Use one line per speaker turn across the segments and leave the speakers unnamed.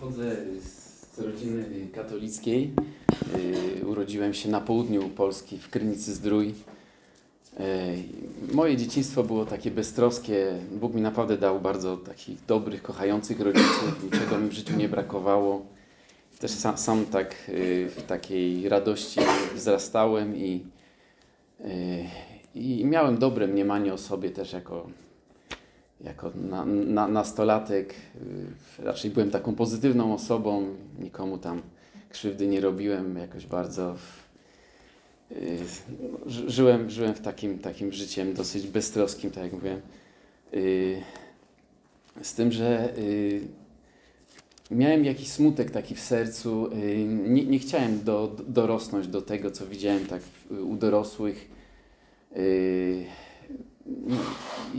pochodzę z rodziny katolickiej. Y, Urodziłem się na południu Polski, w Krynicy Zdrój. Y, Moje dzieciństwo było takie beztroskie. Bóg mi naprawdę dał bardzo takich dobrych, kochających rodziców. Niczego mi w życiu nie brakowało. Też sam, sam tak y, w takiej radości wzrastałem i, i miałem dobre mniemanie o sobie też jako, jako na, na, nastolatek. y, Raczej byłem taką pozytywną osobą, nikomu tam krzywdy nie robiłem jakoś bardzo. y, ży- Żyłem, żyłem w takim, takim życiem dosyć beztroskim, tak jak mówiłem. Y, Z tym, że miałem jakiś smutek taki w sercu. Nie, nie chciałem do, do- dorosnąć do tego, co widziałem tak u dorosłych.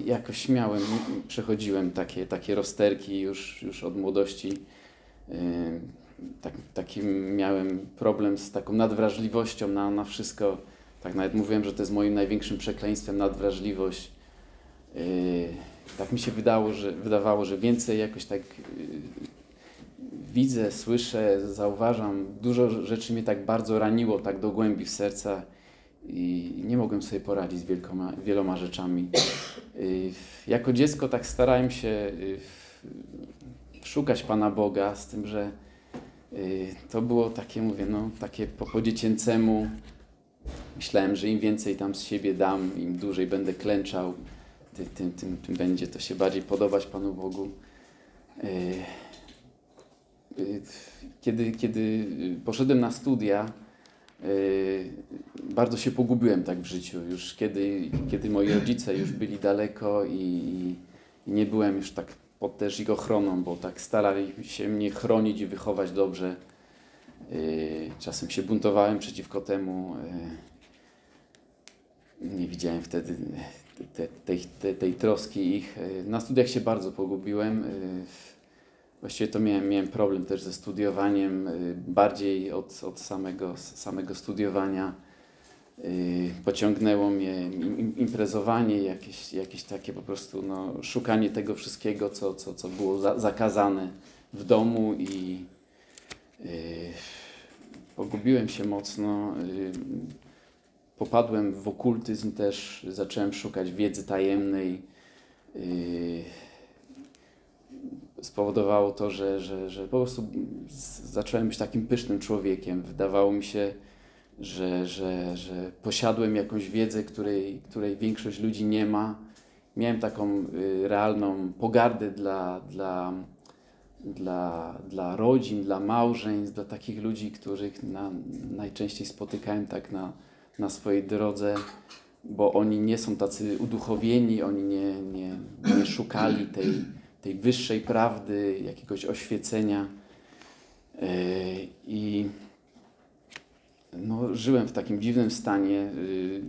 Jakoś miałem, przechodziłem takie, takie rozterki już, już od młodości. Tak, taki miałem problem z taką nadwrażliwością na, na wszystko. Tak nawet mówiłem, że to jest moim największym przekleństwem nadwrażliwość. Yy, Tak mi się wydało, że, wydawało, że więcej jakoś tak yy, widzę, słyszę, zauważam. Dużo rzeczy mnie tak bardzo raniło, tak do głębi w serca i nie mogłem sobie poradzić z wielkoma, wieloma rzeczami. Y, Jako dziecko tak starałem się y, szukać Pana Boga, z tym, że y, to było takie, mówię, no, takie po, po dziecięcemu. Myślałem, że im więcej tam z siebie dam, im dłużej będę klęczał, ty- tym, tym, tym będzie to się bardziej podobać Panu Bogu. Kiedy, kiedy poszedłem na studia, bardzo się pogubiłem tak w życiu. Już kiedy, kiedy moi rodzice już byli daleko i, i nie byłem już tak pod też ich ochroną, bo tak starali się mnie chronić i wychować dobrze. Y, Czasem się buntowałem przeciwko temu. y, Nie widziałem wtedy te, tej, tej, tej troski ich. Na studiach się bardzo pogubiłem. Właściwie to miałem, miałem problem też ze studiowaniem, y, bardziej od, od samego, samego studiowania. Y, Pociągnęło mnie im- im- imprezowanie, jakieś, jakieś takie po prostu no, szukanie tego wszystkiego, co, co, co było za, zakazane w domu i y, pogubiłem się mocno. y, Popadłem w okultyzm też, zacząłem szukać wiedzy tajemnej. y, spowodowało to, że, że, że po prostu zacząłem być takim pysznym człowiekiem. Wydawało mi się, że, że, że posiadłem jakąś wiedzę, której, której większość ludzi nie ma. Miałem taką y, realną pogardę dla, dla, dla, dla rodzin, dla małżeństw, dla takich ludzi, których na, najczęściej spotykałem tak na, na swojej drodze, bo oni nie są tacy uduchowieni, oni nie, nie, nie szukali tej, tej wyższej prawdy, jakiegoś oświecenia. Yy, I no, żyłem w takim dziwnym stanie. Yy,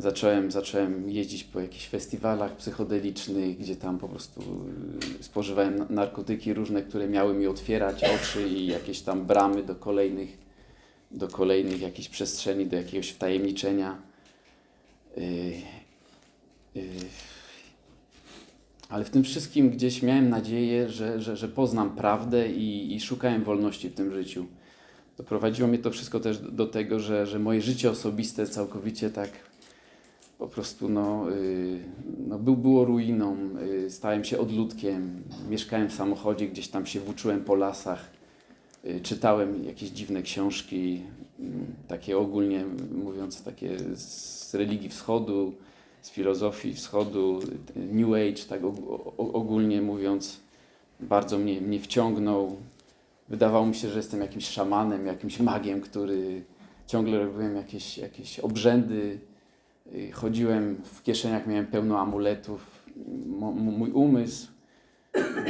Zacząłem, zacząłem jeździć po jakichś festiwalach psychodelicznych, gdzie tam po prostu yy, spożywałem na- narkotyki różne, które miały mi otwierać oczy i jakieś tam bramy do kolejnych, do kolejnych jakichś przestrzeni, do jakiegoś wtajemniczenia. Yy, yy, ale w tym wszystkim gdzieś miałem nadzieję, że, że, że poznam prawdę i, i szukałem wolności w tym życiu. Doprowadziło mnie to wszystko też do, tego, że, że moje życie osobiste całkowicie tak po prostu no, y, no był, było ruiną. Y, stałem się odludkiem. Mieszkałem w samochodzie, gdzieś tam się włóczyłem po lasach. Y, czytałem jakieś dziwne książki, mm, takie ogólnie mówiąc, takie z religii wschodu, z filozofii wschodu, New Age, tak ogólnie mówiąc, bardzo mnie, mnie wciągnął. Wydawało mi się, że jestem jakimś szamanem, jakimś magiem, który ciągle robiłem jakieś, jakieś obrzędy. Y, Chodziłem w kieszeniach, miałem pełno amuletów. Mój umysł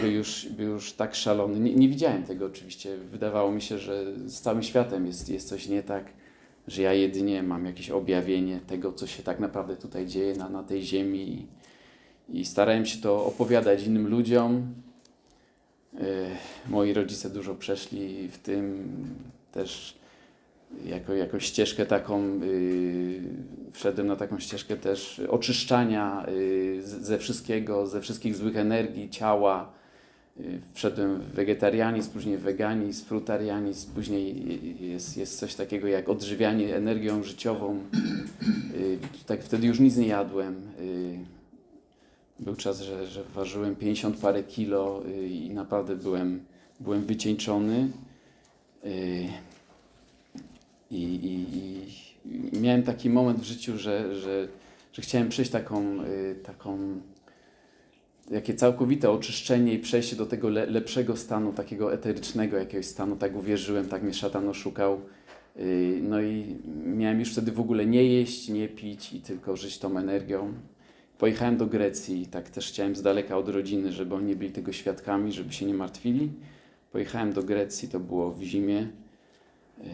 był już, był już tak szalony. Nie, nie widziałem tego oczywiście. Wydawało mi się, że z całym światem jest, jest coś nie tak, że ja jedynie mam jakieś objawienie tego, co się tak naprawdę tutaj dzieje na, na tej ziemi. I, starałem się to opowiadać innym ludziom. Y, Moi rodzice dużo przeszli w tym też jako, jako ścieżkę taką, y, wszedłem na taką ścieżkę też oczyszczania y, ze wszystkiego, ze wszystkich złych energii ciała, wszedłem w wegetarianizm, później w weganizm, frutarianizm, później jest, jest coś takiego jak odżywianie energią życiową. Y, Tak wtedy już nic nie jadłem. Y, Był czas, że, że ważyłem 50 parę kilo y, i naprawdę byłem, byłem wycieńczony. Y, I, i, i miałem taki moment w życiu, że, że, że chciałem przejść taką, y, taką takie całkowite oczyszczenie i przejście do tego le, lepszego stanu, takiego eterycznego jakiegoś stanu, tak uwierzyłem, tak mnie szatan oszukał. Yy, No i miałem już wtedy w ogóle nie jeść, nie pić i tylko żyć tą energią. Pojechałem do Grecji, tak też chciałem z daleka od rodziny, żeby oni nie byli tego świadkami, żeby się nie martwili. Pojechałem do Grecji, to było w zimie. Yy,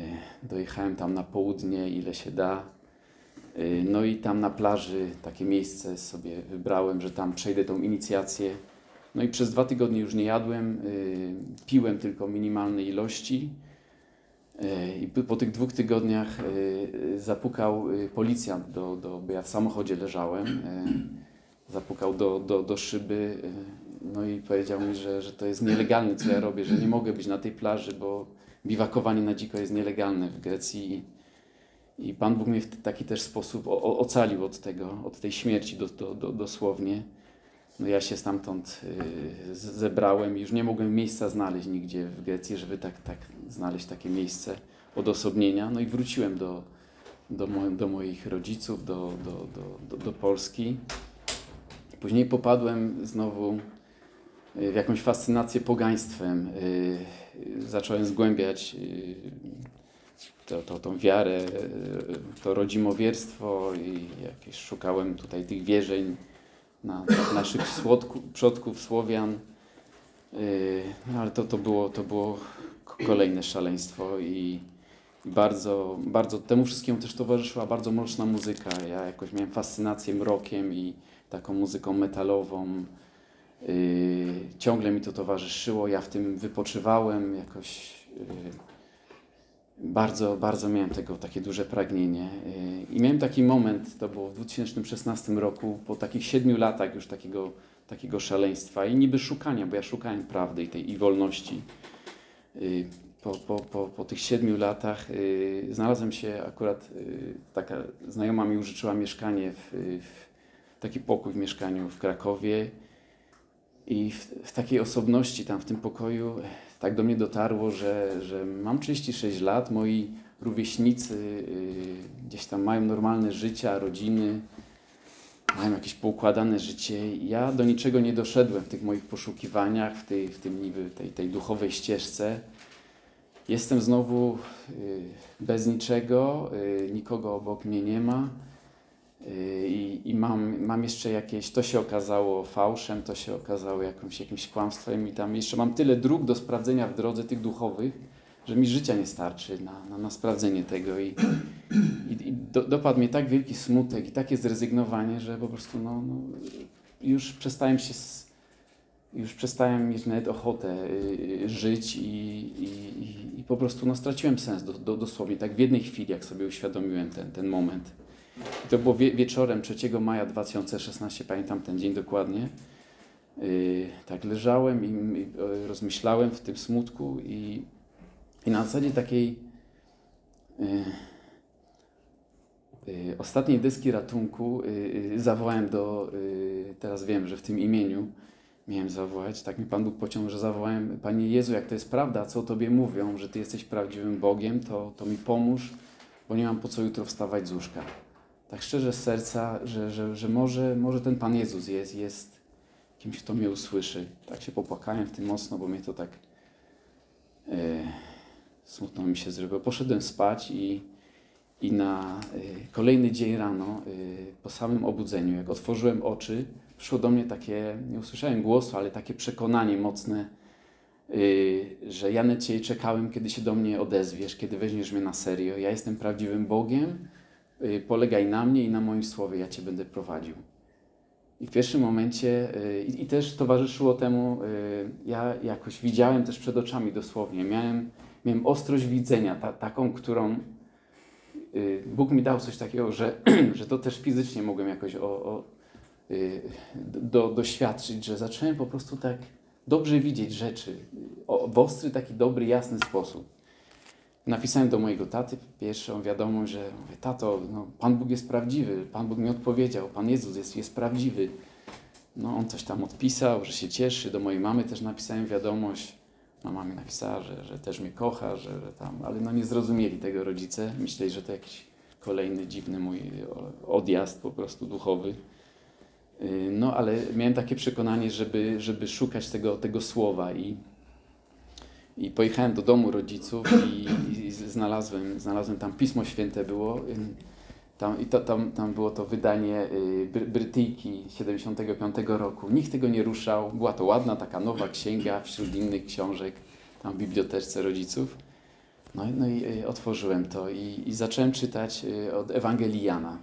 Dojechałem tam na południe, ile się da. Yy, No i tam na plaży takie miejsce sobie wybrałem, że tam przejdę tą inicjację. No i przez dwa tygodnie już nie jadłem, yy, piłem tylko minimalne ilości. Yy, I po- tych dwóch tygodniach zapukał policjant, do, do, bo ja w samochodzie leżałem. Zapukał do, do, do szyby, no i powiedział mi, że, że to jest nielegalne, co ja robię, że nie mogę być na tej plaży, bo biwakowanie na dziko jest nielegalne w Grecji. I Pan Bóg mnie w taki też sposób ocalił od tego, od tej śmierci do, do, do, dosłownie. No ja się stamtąd y, z- zebrałem i już nie mogłem miejsca znaleźć nigdzie w Grecji, żeby tak, tak znaleźć takie miejsce odosobnienia. No i wróciłem do, do, mo, do moich rodziców, do, do, do, do, Polski. Później popadłem znowu y, w jakąś fascynację pogaństwem. Y, y, Zacząłem zgłębiać to, to, tą wiarę, e, to rodzimowierstwo i jakieś szukałem tutaj tych wierzeń na, naszych słodku, przodków Słowian. Yy, No ale to, to, było, to było kolejne szaleństwo i bardzo, bardzo temu wszystkiemu też towarzyszyła bardzo mroczna muzyka. Ja jakoś miałem fascynację mrokiem i taką muzyką metalową. Yy, ciągle mi to towarzyszyło, ja w tym wypoczywałem jakoś. Bardzo, bardzo miałem tego takie duże pragnienie. Yy, I miałem taki moment, to było w 2016 roku, po takich siedmiu latach już takiego, takiego szaleństwa i niby szukania, bo ja szukałem prawdy i tej i wolności. Yy, Po, po, po, po tych siedmiu latach yy, znalazłem się akurat, taka znajoma mi użyczyła mieszkanie, w, w taki pokój w mieszkaniu w Krakowie. I w, w takiej osobności tam w tym pokoju tak do mnie dotarło, że, że mam 36 lat, moi rówieśnicy y, gdzieś tam mają normalne życia, rodziny, mają jakieś poukładane życie. Ja do niczego nie doszedłem w tych moich poszukiwaniach, w tej, w tym niby tej, tej duchowej ścieżce. Jestem znowu y, bez niczego, y, nikogo obok mnie nie ma. Y, I, i mam, mam jeszcze jakieś, to się okazało fałszem, to się okazało jakimś, jakimś kłamstwem i tam jeszcze mam tyle dróg do sprawdzenia w drodze tych duchowych, że mi życia nie starczy na, na, na sprawdzenie tego i, i, i do, dopadł mnie tak wielki smutek i takie zrezygnowanie, że po prostu no, no, już przestałem się, s- już przestałem mieć nawet ochotę y, żyć i, i, i, i po prostu no, straciłem sens do, do, dosłownie, tak w jednej chwili, jak sobie uświadomiłem ten, ten moment. I to było wie, wieczorem 3 maja 2016, pamiętam ten dzień dokładnie. Yy, tak leżałem i, i e, rozmyślałem w tym smutku i, i na zasadzie takiej yy, yy, ostatniej deski ratunku yy, yy, zawołałem do, yy, teraz wiem, że w tym imieniu miałem zawołać, tak mi Pan Bóg pociągnął, że zawołałem, Panie Jezu, jak to jest prawda, co o Tobie mówią, że Ty jesteś prawdziwym Bogiem, to, to mi pomóż, bo nie mam po co jutro wstawać z łóżka tak szczerze z serca, że, że, że może, może ten Pan Jezus jest, jest kimś, kto mnie usłyszy. Tak się popłakałem w tym mocno, bo mnie to tak e, smutno mi się zrobiło. Poszedłem spać i, i na e, kolejny dzień rano, e, po samym obudzeniu, jak otworzyłem oczy, przyszło do mnie takie, nie usłyszałem głosu, ale takie przekonanie mocne, e, że ja na Ciebie czekałem, kiedy się do mnie odezwiesz, kiedy weźmiesz mnie na serio. Ja jestem prawdziwym Bogiem, polegaj na mnie i na moim słowie, ja Cię będę prowadził. I w pierwszym momencie, y, i, i też towarzyszyło temu, y, ja jakoś widziałem też przed oczami dosłownie, miałem, miałem ostrość widzenia, ta, taką, którą y, Bóg mi dał coś takiego, że, że to też fizycznie mogłem jakoś o, o, y, do, doświadczyć, że zacząłem po prostu tak dobrze widzieć rzeczy w ostry, taki dobry, jasny sposób. Napisałem do mojego taty pierwszą wiadomość, że mówię, tato, no, Pan Bóg jest prawdziwy, Pan Bóg mi odpowiedział, Pan Jezus jest, jest prawdziwy. No on coś tam odpisał, że się cieszy. Do mojej mamy też napisałem wiadomość. Mama mi napisała, że, że też mnie kocha, że, że tam, ale no nie zrozumieli tego rodzice. Myśleli, że to jakiś kolejny dziwny mój odjazd po prostu duchowy. Y, no ale miałem takie przekonanie, żeby, żeby szukać tego, tego słowa i, i pojechałem do domu rodziców i, i znalazłem, znalazłem tam Pismo Święte było. Tam, I to, tam, tam było to wydanie y, Brytyjki 75 roku. Nikt tego nie ruszał. Była to ładna, taka nowa księga wśród innych książek tam w biblioteczce rodziców. No, no i y, otworzyłem to i, i zacząłem czytać y, od Ewangelii Jana.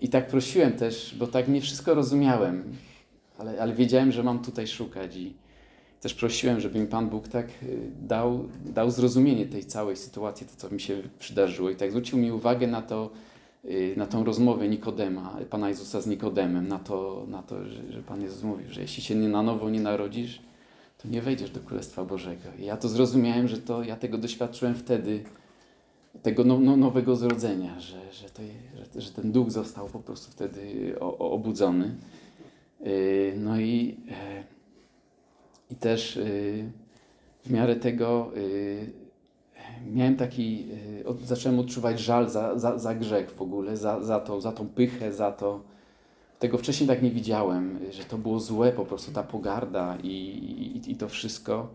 I tak prosiłem też, bo tak nie wszystko rozumiałem, ale, ale wiedziałem, że mam tutaj szukać i też prosiłem, żeby mi Pan Bóg tak y, dał, dał zrozumienie tej całej sytuacji, to co mi się przydarzyło. I tak zwrócił mi uwagę na to, y, na tą rozmowę Nikodema, Pana Jezusa z Nikodemem, na to, na to że, że Pan Jezus mówił, że jeśli się nie na nowo nie narodzisz, to nie wejdziesz do Królestwa Bożego. I ja to zrozumiałem, że to ja tego doświadczyłem wtedy, tego no, no, nowego zrodzenia, że, że, to, że, że, ten duch został po prostu wtedy obudzony. Y, no i, e, i też y, w miarę tego y, miałem taki, zacząłem odczuwać żal za, za, za grzech w ogóle, za, za, to, za tą pychę, za to, tego wcześniej tak nie widziałem, że to było złe po prostu, ta pogarda i, i, i to wszystko.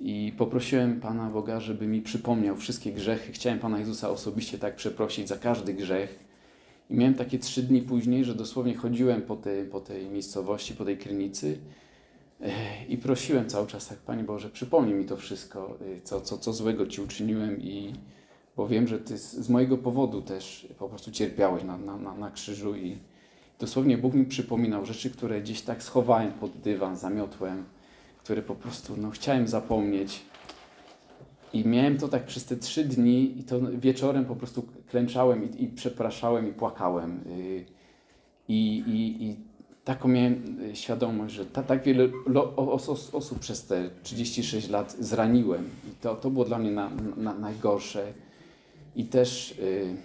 I poprosiłem Pana Boga, żeby mi przypomniał wszystkie grzechy. Chciałem Pana Jezusa osobiście tak przeprosić za każdy grzech. I miałem takie trzy dni później, że dosłownie chodziłem po tej, po tej miejscowości, po tej krynicy i prosiłem cały czas tak, Panie Boże, przypomnij mi to wszystko, co, co, co złego Ci uczyniłem i bo wiem, że Ty z, z mojego powodu też po prostu cierpiałeś na, na, na krzyżu i dosłownie Bóg mi przypominał rzeczy, które gdzieś tak schowałem pod dywan, zamiotłem, które po prostu no, chciałem zapomnieć. I miałem to tak przez te trzy dni i to wieczorem po prostu klęczałem i, i przepraszałem i płakałem. Y, I, i, i taką miałem y, świadomość, że ta, tak wiele os, osób przez te 36 lat zraniłem. I to, to było dla mnie na, na, najgorsze. I też... Yy,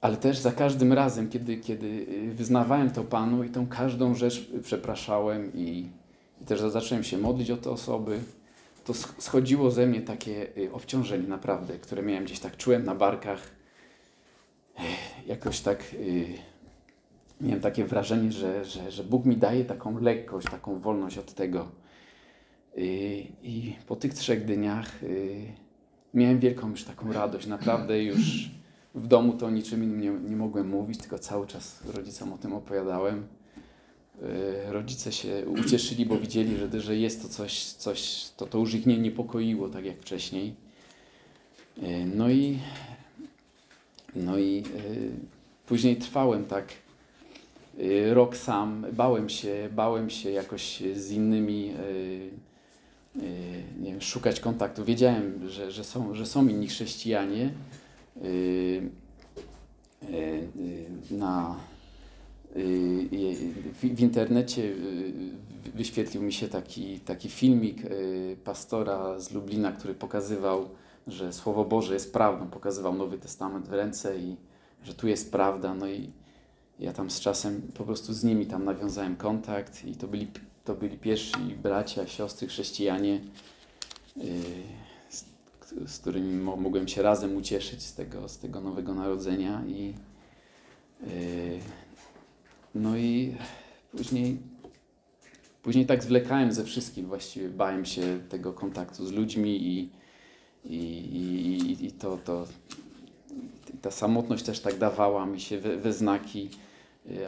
ale też za każdym razem, kiedy, kiedy wyznawałem to Panu i tą każdą rzecz przepraszałem i, i też zacząłem się modlić o te osoby, to schodziło ze mnie takie obciążenie naprawdę, które miałem gdzieś tak, czułem na barkach. Jakoś tak miałem takie wrażenie, że, że, że Bóg mi daje taką lekkość, taką wolność od tego. Y, I po tych trzech dniach miałem wielką już taką radość, naprawdę już w domu to niczym innym nie, nie mogłem mówić, tylko cały czas rodzicom o tym opowiadałem. Yy, rodzice się ucieszyli, bo widzieli, że, że jest to coś, coś to, to już ich nie niepokoiło, tak jak wcześniej. Yy, no i, no i później trwałem tak rok sam, bałem się, bałem się jakoś z innymi yy, yy, nie wiem, szukać kontaktu. Wiedziałem, że, że, są, że są inni chrześcijanie, Y, y, na, y, w internecie wyświetlił mi się taki, taki filmik pastora z Lublina, który pokazywał, że Słowo Boże jest prawdą, pokazywał Nowy Testament w ręce i że tu jest prawda. No i ja tam z czasem po prostu z nimi tam nawiązałem kontakt i to byli, to byli pierwsi bracia, siostry, chrześcijanie z którymi mogłem się razem ucieszyć z tego, z tego nowego narodzenia i yy, no i później później tak zwlekałem ze wszystkim, właściwie bałem się tego kontaktu z ludźmi i, i, i, i to, to ta samotność też tak dawała mi się we, we znaki, yy,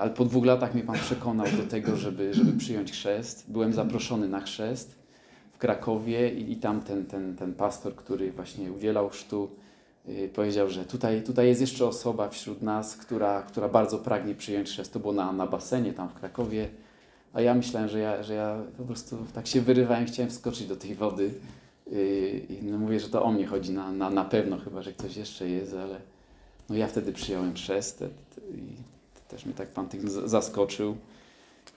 ale po dwóch latach mnie Pan przekonał do tego, żeby, żeby przyjąć chrzest. Byłem zaproszony na chrzest Krakowie i, i tam ten, ten, ten pastor, który właśnie udzielał chrztu, yy, powiedział, że tutaj, tutaj jest jeszcze osoba wśród nas, która, która bardzo pragnie przyjąć chrzest. To było na, na basenie tam w Krakowie, a ja myślałem, że ja, że ja po prostu tak się wyrywałem, chciałem wskoczyć do tej wody. Yy, no mówię, że to o mnie chodzi na, na, na pewno, chyba że ktoś jeszcze jest, ale no ja wtedy przyjąłem chrzest i też mnie tak Pan tym zaskoczył.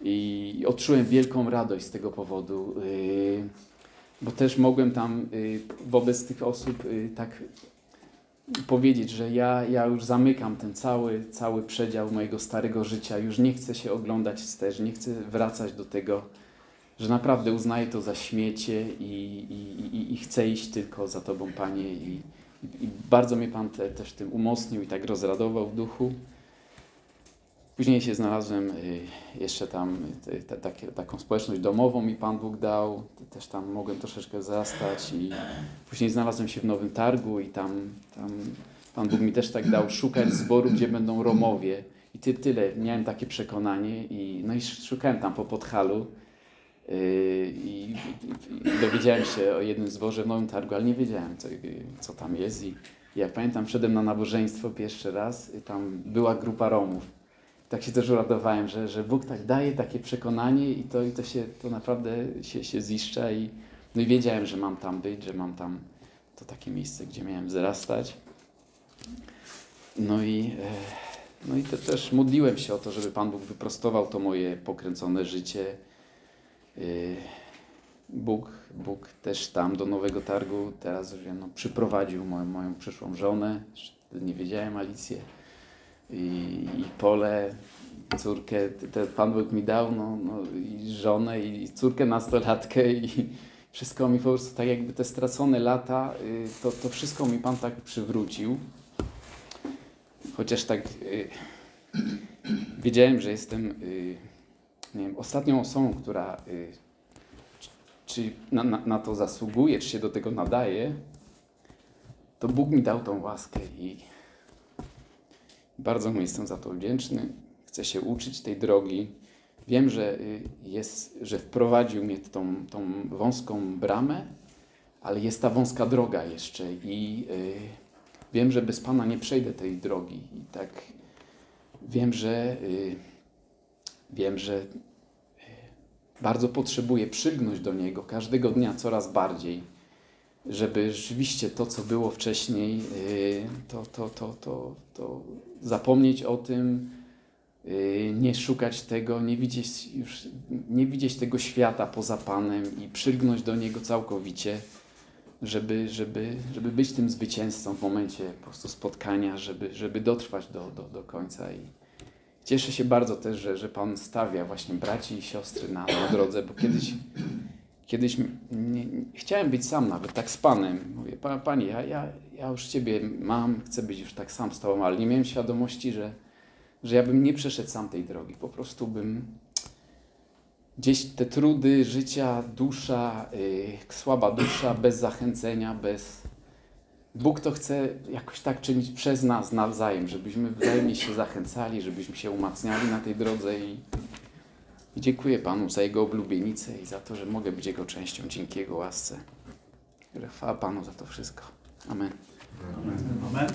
I odczułem wielką radość z tego powodu, y, bo też mogłem tam y, wobec tych osób y, tak powiedzieć, że ja, ja już zamykam ten cały, cały przedział mojego starego życia, już nie chcę się oglądać wstecz, nie chcę wracać do tego, że naprawdę uznaję to za śmiecie i, i, i, i chcę iść tylko za Tobą, Panie. I, i bardzo mnie Pan te, też tym umocnił i tak rozradował w duchu. Później się znalazłem y, jeszcze tam, y, takie, taką społeczność domową mi Pan Bóg dał, też tam mogłem troszeczkę wzrastać i później znalazłem się w Nowym Targu i tam, tam Pan Bóg mi też tak dał szukać zboru, gdzie będą Romowie. I ty, tyle, miałem takie przekonanie i, no i szukałem tam po Podhalu i, i, dowiedziałem się o jednym zborze w Nowym Targu, ale nie wiedziałem, co, co tam jest. I jak pamiętam, wszedłem na nabożeństwo pierwszy raz i tam była grupa Romów tak się też uradowałem, że, że Bóg tak daje takie przekonanie i to, i to się to naprawdę się, się ziszcza i, no i wiedziałem, że mam tam być, że mam tam to takie miejsce, gdzie miałem wzrastać. No i, e, no i te, też modliłem się o to, żeby Pan Bóg wyprostował to moje pokręcone życie. E, Bóg, Bóg też tam do Nowego Targu teraz no, przyprowadził moją, moją przyszłą żonę. Nie wiedziałem, Alicję i, i pole, córkę, te Pan Bóg mi dał, no, no, i żonę, i córkę nastolatkę i wszystko mi po prostu tak jakby te stracone lata, y, to, to wszystko mi Pan tak przywrócił. Chociaż tak y, wiedziałem, że jestem y, nie wiem, ostatnią osobą, która czy na, na, na to zasługuje, czy się do tego nadaje, to Bóg mi dał tą łaskę i bardzo mu jestem za to wdzięczny. Chcę się uczyć tej drogi. Wiem, że, y, jest, że wprowadził mnie tą, tą wąską bramę, ale jest ta wąska droga jeszcze i y, wiem, że bez Pana nie przejdę tej drogi. I tak wiem, że y, wiem, że bardzo potrzebuję przygnąć do Niego każdego dnia coraz bardziej żeby rzeczywiście to, co było wcześniej, y, to, to, to, to, to zapomnieć o tym, y, nie szukać tego, nie widzieć już, nie widzieć tego świata poza Panem i przylgnąć do Niego całkowicie, żeby, żeby, żeby być tym zwycięzcą w momencie po prostu spotkania, żeby, żeby dotrwać do, do, do końca. I cieszę się bardzo też, że, że Pan stawia właśnie braci i siostry na, na drodze, bo kiedyś Kiedyś nie, nie, chciałem być sam nawet, tak z Panem. Mówię, pa, Panie, ja, ja, ja już Ciebie mam, chcę być już tak sam z Tobą, ale nie miałem świadomości, że, że ja bym nie przeszedł sam tej drogi. Po prostu bym gdzieś te trudy życia, dusza, yy, słaba dusza, bez zachęcenia, bez... Bóg to chce jakoś tak czynić przez nas nawzajem, żebyśmy wzajemnie się zachęcali, żebyśmy się umacniali na tej drodze i i dziękuję Panu za Jego oblubienicę i za to, że mogę być Jego częścią dzięki Jego łasce. Chwała Panu za to wszystko. Amen.
Amen. Amen.